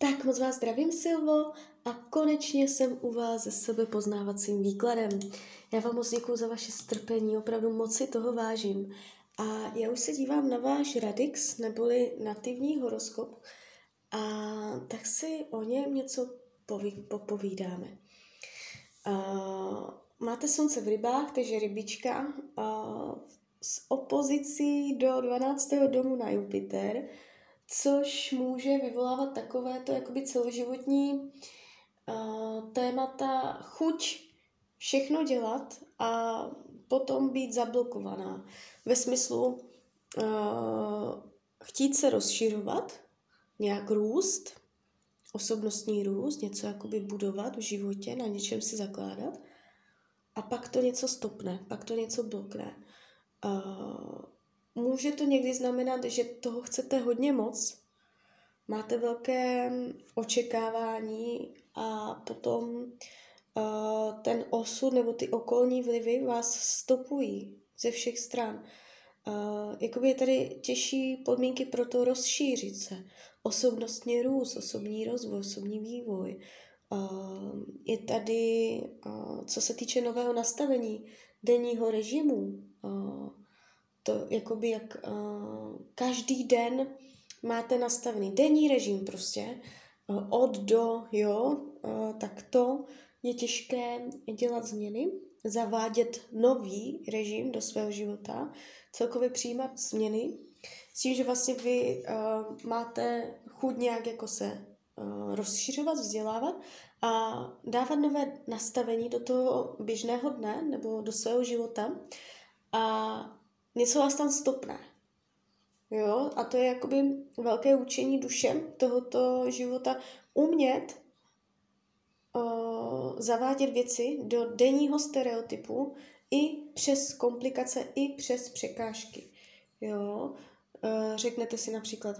Tak moc vás zdravím, Silvo, a konečně jsem u vás se sebe poznávacím výkladem. Já vám moc děkuji za vaše strpení, opravdu moc si toho vážím. A já už se dívám na váš Radix, neboli nativní horoskop, a tak si o něm něco poví, popovídáme. A máte slunce v rybách, takže rybička a s opozicí do 12. domu na Jupiter, což může vyvolávat takovéto jakoby celoživotní uh, témata chuť všechno dělat a potom být zablokovaná. Ve smyslu uh, chtít se rozšiřovat, nějak růst, osobnostní růst, něco jakoby budovat v životě, na něčem si zakládat a pak to něco stopne, pak to něco blokne. Uh, může to někdy znamenat, že toho chcete hodně moc, máte velké očekávání a potom uh, ten osud nebo ty okolní vlivy vás stopují ze všech stran. Uh, jakoby je tady těžší podmínky pro to rozšířit se. Osobnostní růst, osobní rozvoj, osobní vývoj. Uh, je tady, co se týče nového nastavení denního režimu, to jakoby jak uh, každý den máte nastavený denní režim prostě, uh, od do, jo, uh, tak to je těžké dělat změny, zavádět nový režim do svého života, celkově přijímat změny, s tím, že vlastně vy uh, máte chuť nějak jako se uh, rozšiřovat, vzdělávat a dávat nové nastavení do toho běžného dne nebo do svého života. A něco vás tam stopne. Jo, a to je jakoby velké učení dušem tohoto života umět uh, zavádět věci do denního stereotypu i přes komplikace, i přes překážky. Jo, uh, řeknete si například,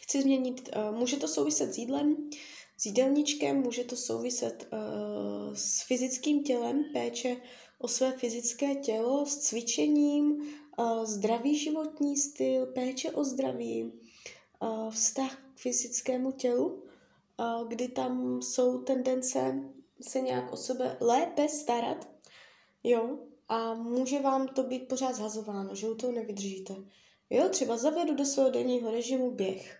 chci změnit, uh, může to souviset s jídlem, s jídelníčkem, může to souviset uh, s fyzickým tělem, péče o své fyzické tělo s cvičením, zdravý životní styl, péče o zdraví, vztah k fyzickému tělu, kdy tam jsou tendence se nějak o sebe lépe starat, jo, a může vám to být pořád zhazováno, že u toho nevydržíte. Jo, třeba zavedu do svého denního režimu běh.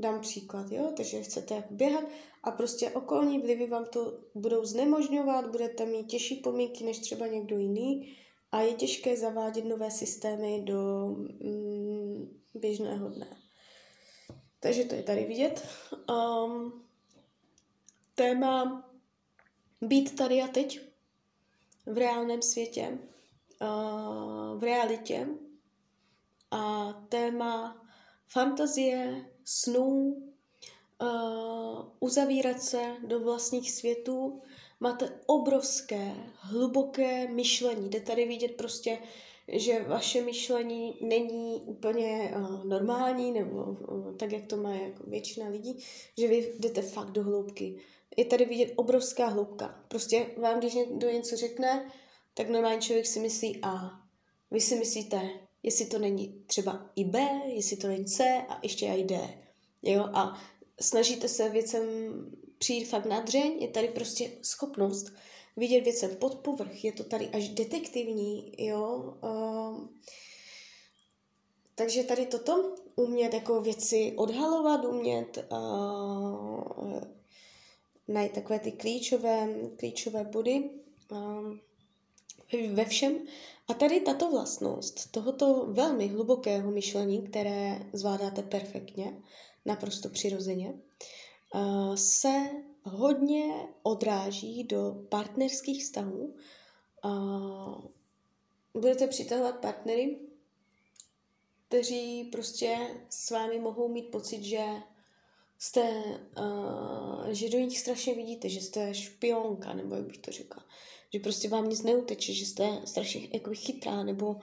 Dám příklad, jo, takže chcete jako běhat a prostě okolní vlivy vám to budou znemožňovat, budete mít těžší podmínky než třeba někdo jiný a je těžké zavádět nové systémy do mm, běžného dne. Takže to je tady vidět. Um, téma být tady a teď v reálném světě, uh, v realitě a téma fantazie, snů, uh, uzavírat se do vlastních světů. Máte obrovské, hluboké myšlení. Jde tady vidět prostě, že vaše myšlení není úplně uh, normální, nebo uh, tak, jak to má jako většina lidí, že vy jdete fakt do hloubky. Je tady vidět obrovská hloubka. Prostě vám, když někdo něco řekne, tak normální člověk si myslí A. Vy si myslíte, jestli to není třeba i B, jestli to není C a ještě i D. Jo? A snažíte se věcem přijít fakt na dřeň, je tady prostě schopnost vidět věcem pod povrch, je to tady až detektivní, jo. Uh, takže tady toto, umět jako věci odhalovat, umět uh, najít takové ty klíčové, klíčové body uh, ve všem. A tady tato vlastnost tohoto velmi hlubokého myšlení, které zvládáte perfektně, naprosto přirozeně, eh, se hodně odráží do partnerských vztahů. Budete přitahovat partnery, kteří prostě s vámi mohou mít pocit, že jste, uh, že do nich strašně vidíte, že jste špionka, nebo jak bych to řekla. Že prostě vám nic neuteče, že jste strašně jako chytrá, nebo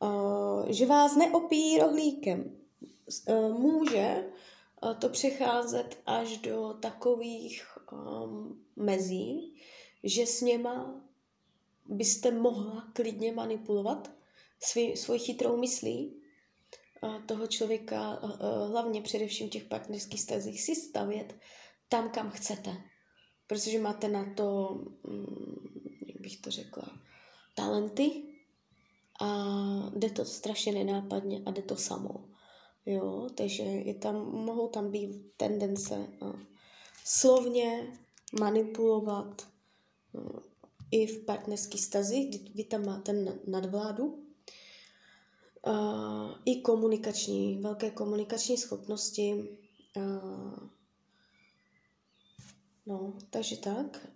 uh, že vás neopíjí rohlíkem. Uh, může to přecházet až do takových um, mezí, že s něma byste mohla klidně manipulovat svý, svoji chytrou myslí, toho člověka, hlavně především těch partnerských stazích, si stavět tam, kam chcete. Protože máte na to, mm, bych to řekla, talenty a jde to strašně nenápadně a jde to samo. Jo, takže je tam, mohou tam být tendence slovně manipulovat i v partnerských stazích, kdy vy tam máte nadvládu, i komunikační, velké komunikační schopnosti. No, takže tak.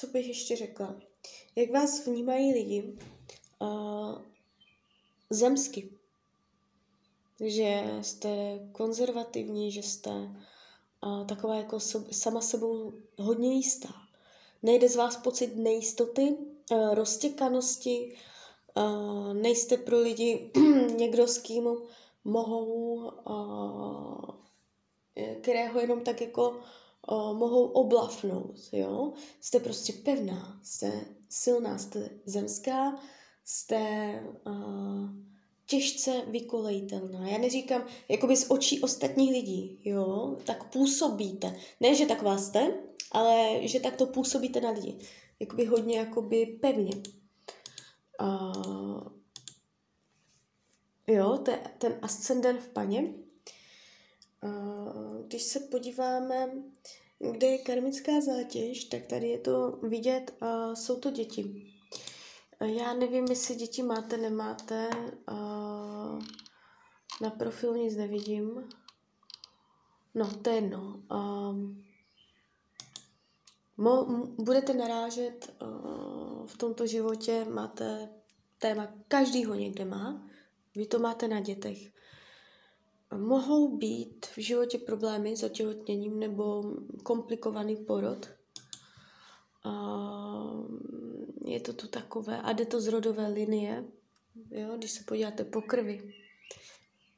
Co bych ještě řekla? Jak vás vnímají lidi uh, zemsky? Že jste konzervativní, že jste uh, taková jako so, sama sebou hodně jistá. Nejde z vás pocit nejistoty, uh, roztěkanosti, Uh, nejste pro lidi někdo, s kým mohou, uh, kterého jenom tak jako uh, mohou oblafnout, jo. Jste prostě pevná, jste silná, jste zemská, jste uh, těžce vykolejitelná. Já neříkám, jakoby z očí ostatních lidí, jo, tak působíte. Ne, že tak vás jste, ale že tak to působíte na lidi. Jakoby hodně jakoby pevně. Uh, jo, to je ten ascendent v paně. Uh, když se podíváme, kde je karmická zátěž, tak tady je to vidět, uh, jsou to děti. Uh, já nevím, jestli děti máte, nemáte. Na profilu nic nevidím. No, to je jedno. Mo, budete narážet uh, v tomto životě, máte téma, každý ho někde má, vy to máte na dětech. Mohou být v životě problémy s otěhotněním nebo komplikovaný porod. Uh, je to tu takové, a jde to z rodové linie, jo, když se podíváte po krvi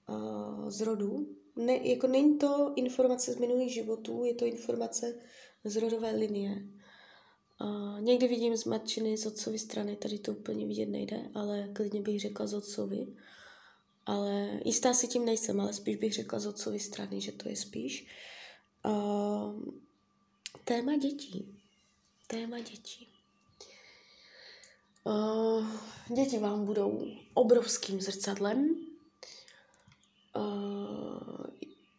uh, z rodu. Ne, jako není to informace z minulých životů, je to informace z rodové linie. Uh, někdy vidím z matčiny z otcovy strany, tady to úplně vidět nejde, ale klidně bych řekla z otcovy. Ale jistá si tím nejsem, ale spíš bych řekla z otcovy strany, že to je spíš. Uh, téma dětí. Téma dětí. Uh, děti vám budou obrovským zrcadlem. Uh,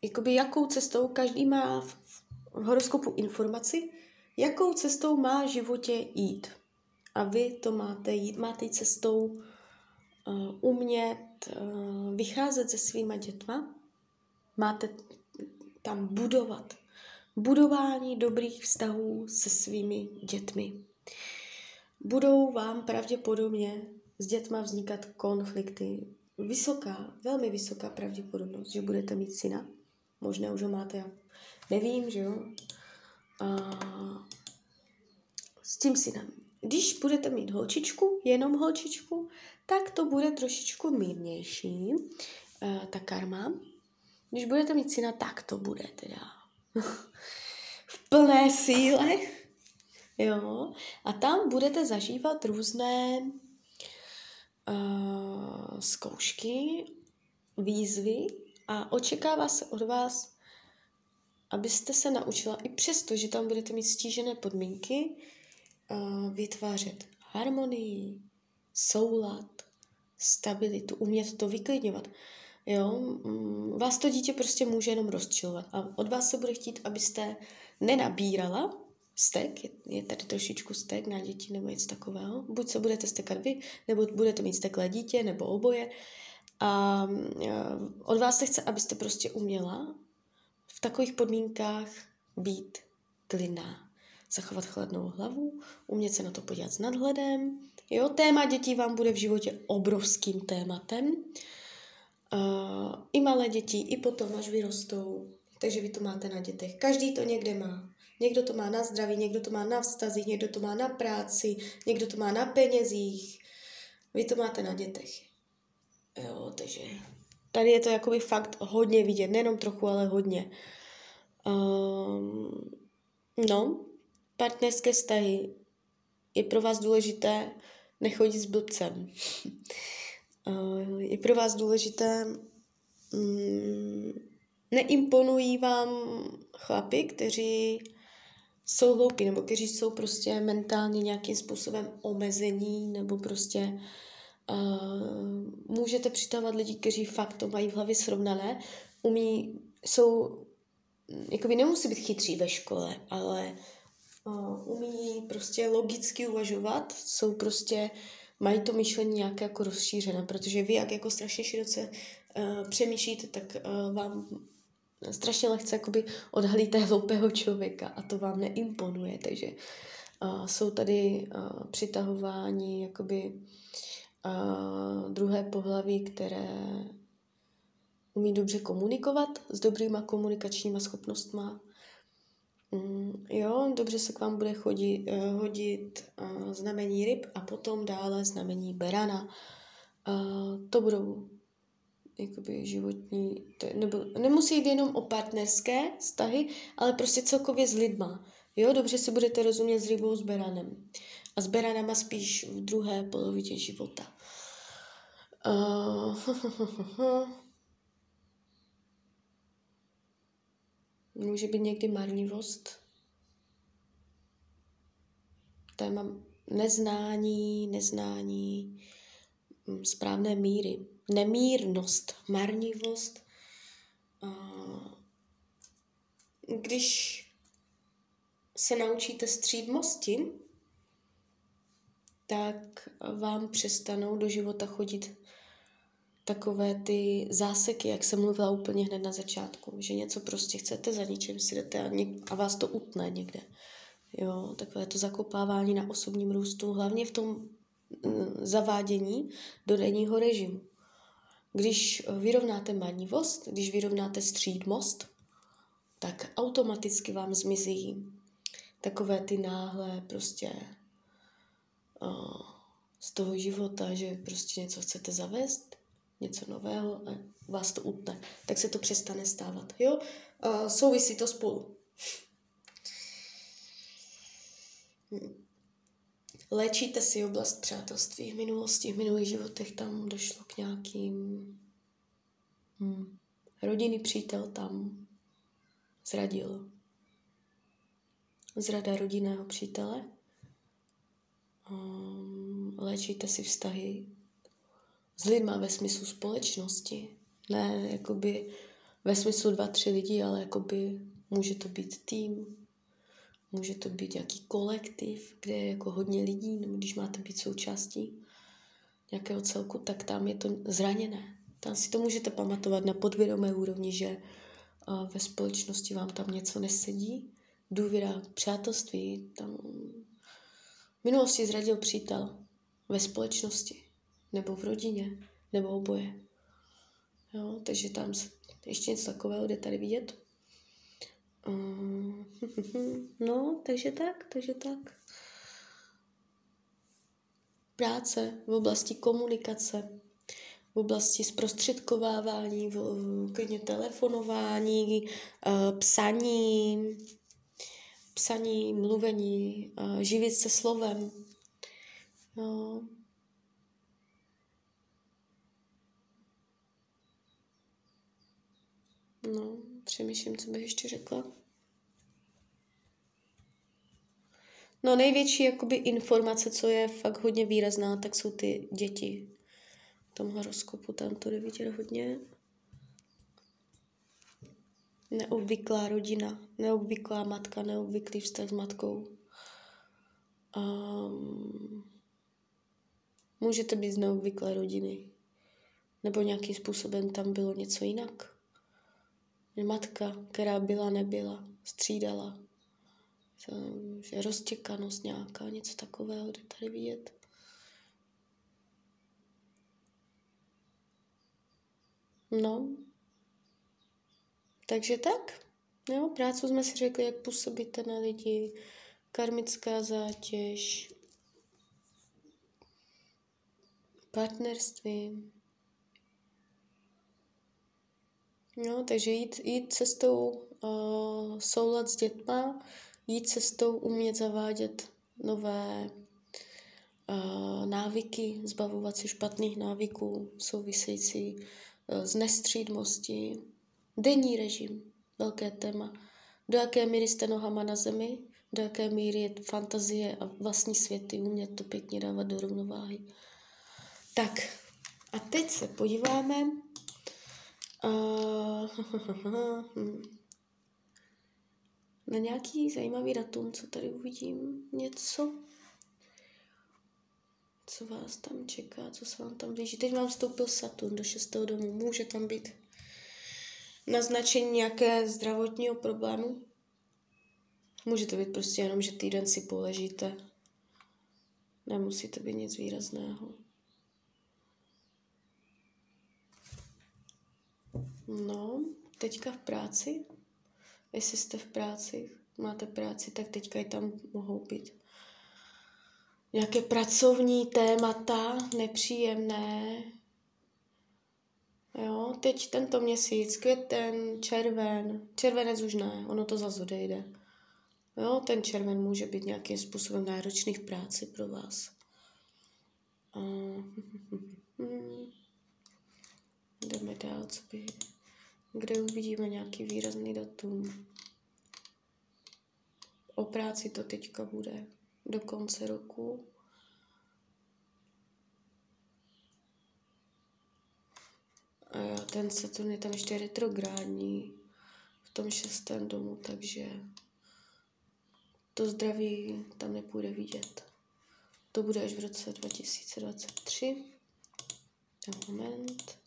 jakoby jakou cestou každý má v, v horoskopu informaci, jakou cestou má v životě jít. A vy to máte jít, máte jít cestou umět uh, vycházet se svýma dětma, máte tam budovat. Budování dobrých vztahů se svými dětmi. Budou vám pravděpodobně s dětma vznikat konflikty. Vysoká, velmi vysoká pravděpodobnost, že budete mít syna. Možná už ho máte, já nevím, že jo. A s tím synem. Když budete mít holčičku, jenom holčičku, tak to bude trošičku mírnější, uh, ta karma. Když budete mít syna, tak to bude teda v plné síle. Jo. A tam budete zažívat různé uh, zkoušky, výzvy a očekává se od vás abyste se naučila, i přesto, že tam budete mít stížené podmínky, vytvářet harmonii, soulad, stabilitu, umět to vyklidňovat. Jo, mm, vás to dítě prostě může jenom rozčilovat a od vás se bude chtít, abyste nenabírala stek, je, tady trošičku stek na děti nebo něco takového. Buď se budete stekat vy, nebo budete mít steklé dítě, nebo oboje. A, a od vás se chce, abyste prostě uměla takových podmínkách být klidná, zachovat chladnou hlavu, umět se na to podívat s nadhledem. Jo, téma dětí vám bude v životě obrovským tématem. Uh, I malé děti, i potom, až vyrostou. Takže vy to máte na dětech. Každý to někde má. Někdo to má na zdraví, někdo to má na vztazích, někdo to má na práci, někdo to má na penězích. Vy to máte na dětech. Jo, takže tady je to jakoby fakt hodně vidět, nejenom trochu, ale hodně. Um, no, partnerské vztahy je pro vás důležité nechodit s blbcem. Uh, je pro vás důležité, um, neimponují vám chlapy, kteří jsou hloupí, nebo kteří jsou prostě mentálně nějakým způsobem omezení, nebo prostě uh, můžete přitahovat lidi, kteří fakt to mají v hlavě srovnané, umí, jsou, jakoby nemusí být chytří ve škole, ale umí prostě logicky uvažovat, jsou prostě, mají to myšlení nějaké jako rozšířené, protože vy, jak jako strašně široce uh, přemýšlíte, tak uh, vám strašně lehce jakoby odhalíte hloupého člověka a to vám neimponuje, takže uh, jsou tady uh, přitahování jakoby uh, druhé pohlaví, které umí dobře komunikovat s dobrýma komunikačníma schopnostma. Mm, jo, dobře se k vám bude chodit, uh, hodit uh, znamení ryb a potom dále znamení berana. Uh, to budou jakoby životní, to, nebo nemusí jít jenom o partnerské vztahy, ale prostě celkově s lidma. Jo, dobře si budete rozumět s rybou, s beranem. A s beranama spíš v druhé polovině života. Uh, může být někdy marnivost. Téma neznání, neznání mm, správné míry nemírnost, marnivost. Když se naučíte střídmosti, tak vám přestanou do života chodit takové ty záseky, jak jsem mluvila úplně hned na začátku, že něco prostě chcete, za ničem si jdete a, něk- a vás to utne někde. Jo, takové to zakopávání na osobním růstu, hlavně v tom mm, zavádění do denního režimu. Když vyrovnáte manivost, když vyrovnáte střídmost, tak automaticky vám zmizí takové ty náhle prostě uh, z toho života, že prostě něco chcete zavést, něco nového a vás to utne. Tak se to přestane stávat. Jo? Uh, souvisí to spolu. Hm. Léčíte si oblast přátelství v minulosti, v minulých životech tam došlo k nějakým hmm, rodinný přítel tam zradil. Zrada rodinného přítele. Um, léčíte si vztahy s lidma ve smyslu společnosti. Ne jakoby ve smyslu dva, tři lidi, ale jakoby může to být tým, Může to být nějaký kolektiv, kde je jako hodně lidí, nebo když máte být součástí nějakého celku, tak tam je to zraněné. Tam si to můžete pamatovat na podvědomé úrovni, že ve společnosti vám tam něco nesedí. Důvěra, přátelství, tam v minulosti zradil přítel ve společnosti, nebo v rodině, nebo oboje. Jo, takže tam ještě něco takového jde tady vidět. Mm, no, takže tak, takže tak. Práce v oblasti komunikace, v oblasti zprostředkovávání, v, klidně telefonování, uh, psaní, psaní, mluvení, živit se slovem. No. No. Přemýšlím, co bych ještě řekla. No největší jakoby informace, co je fakt hodně výrazná, tak jsou ty děti. V tom horoskopu tam to jde vidět hodně. Neobvyklá rodina, neobvyklá matka, neobvyklý vztah s matkou. Um, můžete být z neobvyklé rodiny. Nebo nějakým způsobem tam bylo něco jinak. Matka, která byla, nebyla, střídala. Že roztěkanost nějaká, něco takového jde tady vidět. No, takže tak. Jo, prácu jsme si řekli, jak působíte na lidi, karmická zátěž, partnerství, No, takže jít, jít cestou uh, soulad s dětma, jít cestou umět zavádět nové uh, návyky, zbavovat se špatných návyků související uh, s nestřídmostí, denní režim, velké téma, do jaké míry jste nohama na zemi, do jaké míry je fantazie a vlastní světy umět to pěkně dávat do rovnováhy. Tak, a teď se podíváme uh, na nějaký zajímavý datum, co tady uvidím. Něco, co vás tam čeká, co se vám tam blíží. Teď vám vstoupil Saturn do šestého domu. Může tam být naznačení nějaké zdravotního problému. Může to být prostě jenom, že týden si poležíte. Nemusí to být nic výrazného. No, teďka v práci, jestli jste v práci, máte práci, tak teďka i tam mohou být nějaké pracovní témata nepříjemné. Jo, teď tento měsíc, květen, červen, červenec už ne, ono to zase odejde. Jo, ten červen může být nějakým způsobem náročný v práci pro vás. A... Jdeme dál, co by kde uvidíme nějaký výrazný datum. O práci to teďka bude do konce roku. A ten Saturn je tam ještě retrográdní v tom šestém domu, takže to zdraví tam nepůjde vidět. To bude až v roce 2023. Ten moment.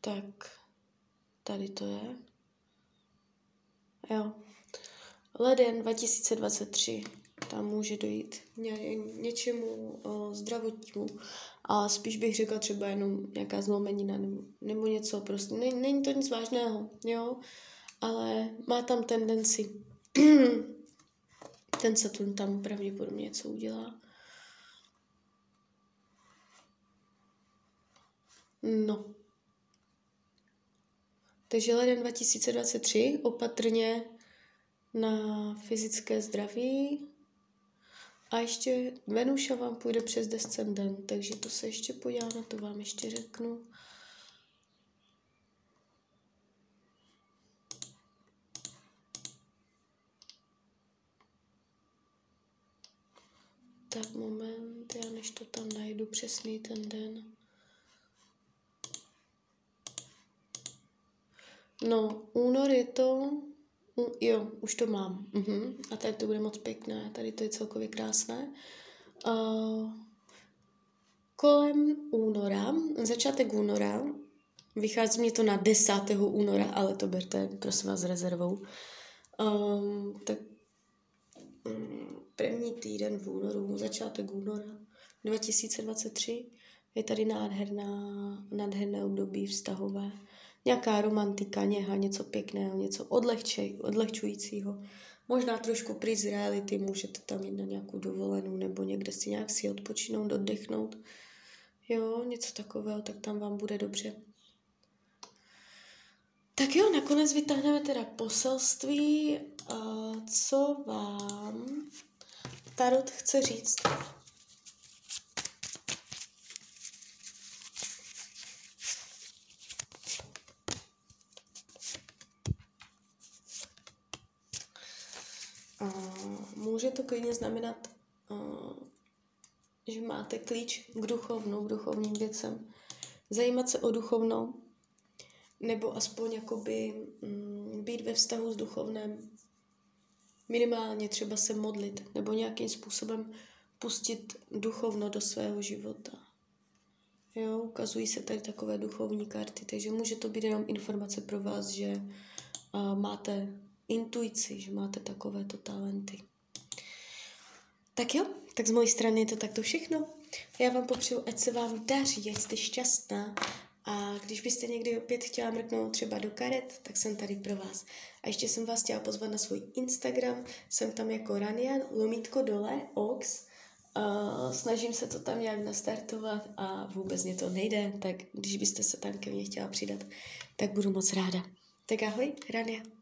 Tak, tady to je. Jo. Leden 2023. Tam může dojít ně, něčemu o, zdravotnímu. A spíš bych řekla třeba jenom nějaká zlomenina nebo, nebo něco prostě. Není, není to nic vážného, jo. Ale má tam tendenci. Ten Saturn tam pravděpodobně něco udělá. No, takže leden 2023 opatrně na fyzické zdraví. A ještě Venuša vám půjde přes descendent, takže to se ještě podíváme, to vám ještě řeknu. Tak moment, já než to tam najdu přesný ten den. No, únor je to, jo, už to mám. Uh-huh. A tady to bude moc pěkné, tady to je celkově krásné. Uh, kolem února, začátek února, vychází mi to na 10. února, ale to berte, prosím vás, s rezervou. Um, tak um, první týden v únoru, začátek února 2023, je tady nádherná, nádherné období vztahové nějaká romantika, něha, něco pěkného, něco odlehčej, odlehčujícího. Možná trošku pryč z reality, můžete tam jít na nějakou dovolenou nebo někde si nějak si odpočinout, oddechnout. Jo, něco takového, tak tam vám bude dobře. Tak jo, nakonec vytáhneme teda poselství, co vám Tarot chce říct. Může to klidně znamenat, uh, že máte klíč k duchovnu, k duchovním věcem. Zajímat se o duchovno, nebo aspoň jakoby um, být ve vztahu s duchovnem, minimálně třeba se modlit, nebo nějakým způsobem pustit duchovno do svého života. Jo, ukazují se tady takové duchovní karty, takže může to být jenom informace pro vás, že uh, máte intuici, že máte takovéto talenty. Tak jo, tak z mojí strany je to takto všechno. Já vám popřeju, ať se vám daří, ať jste šťastná a když byste někdy opět chtěla mrknout třeba do karet, tak jsem tady pro vás. A ještě jsem vás chtěla pozvat na svůj Instagram, jsem tam jako Ranian, lomítko dole, ox. Uh, snažím se to tam nějak nastartovat a vůbec mě to nejde, tak když byste se tam ke mně chtěla přidat, tak budu moc ráda. Tak ahoj, Rania.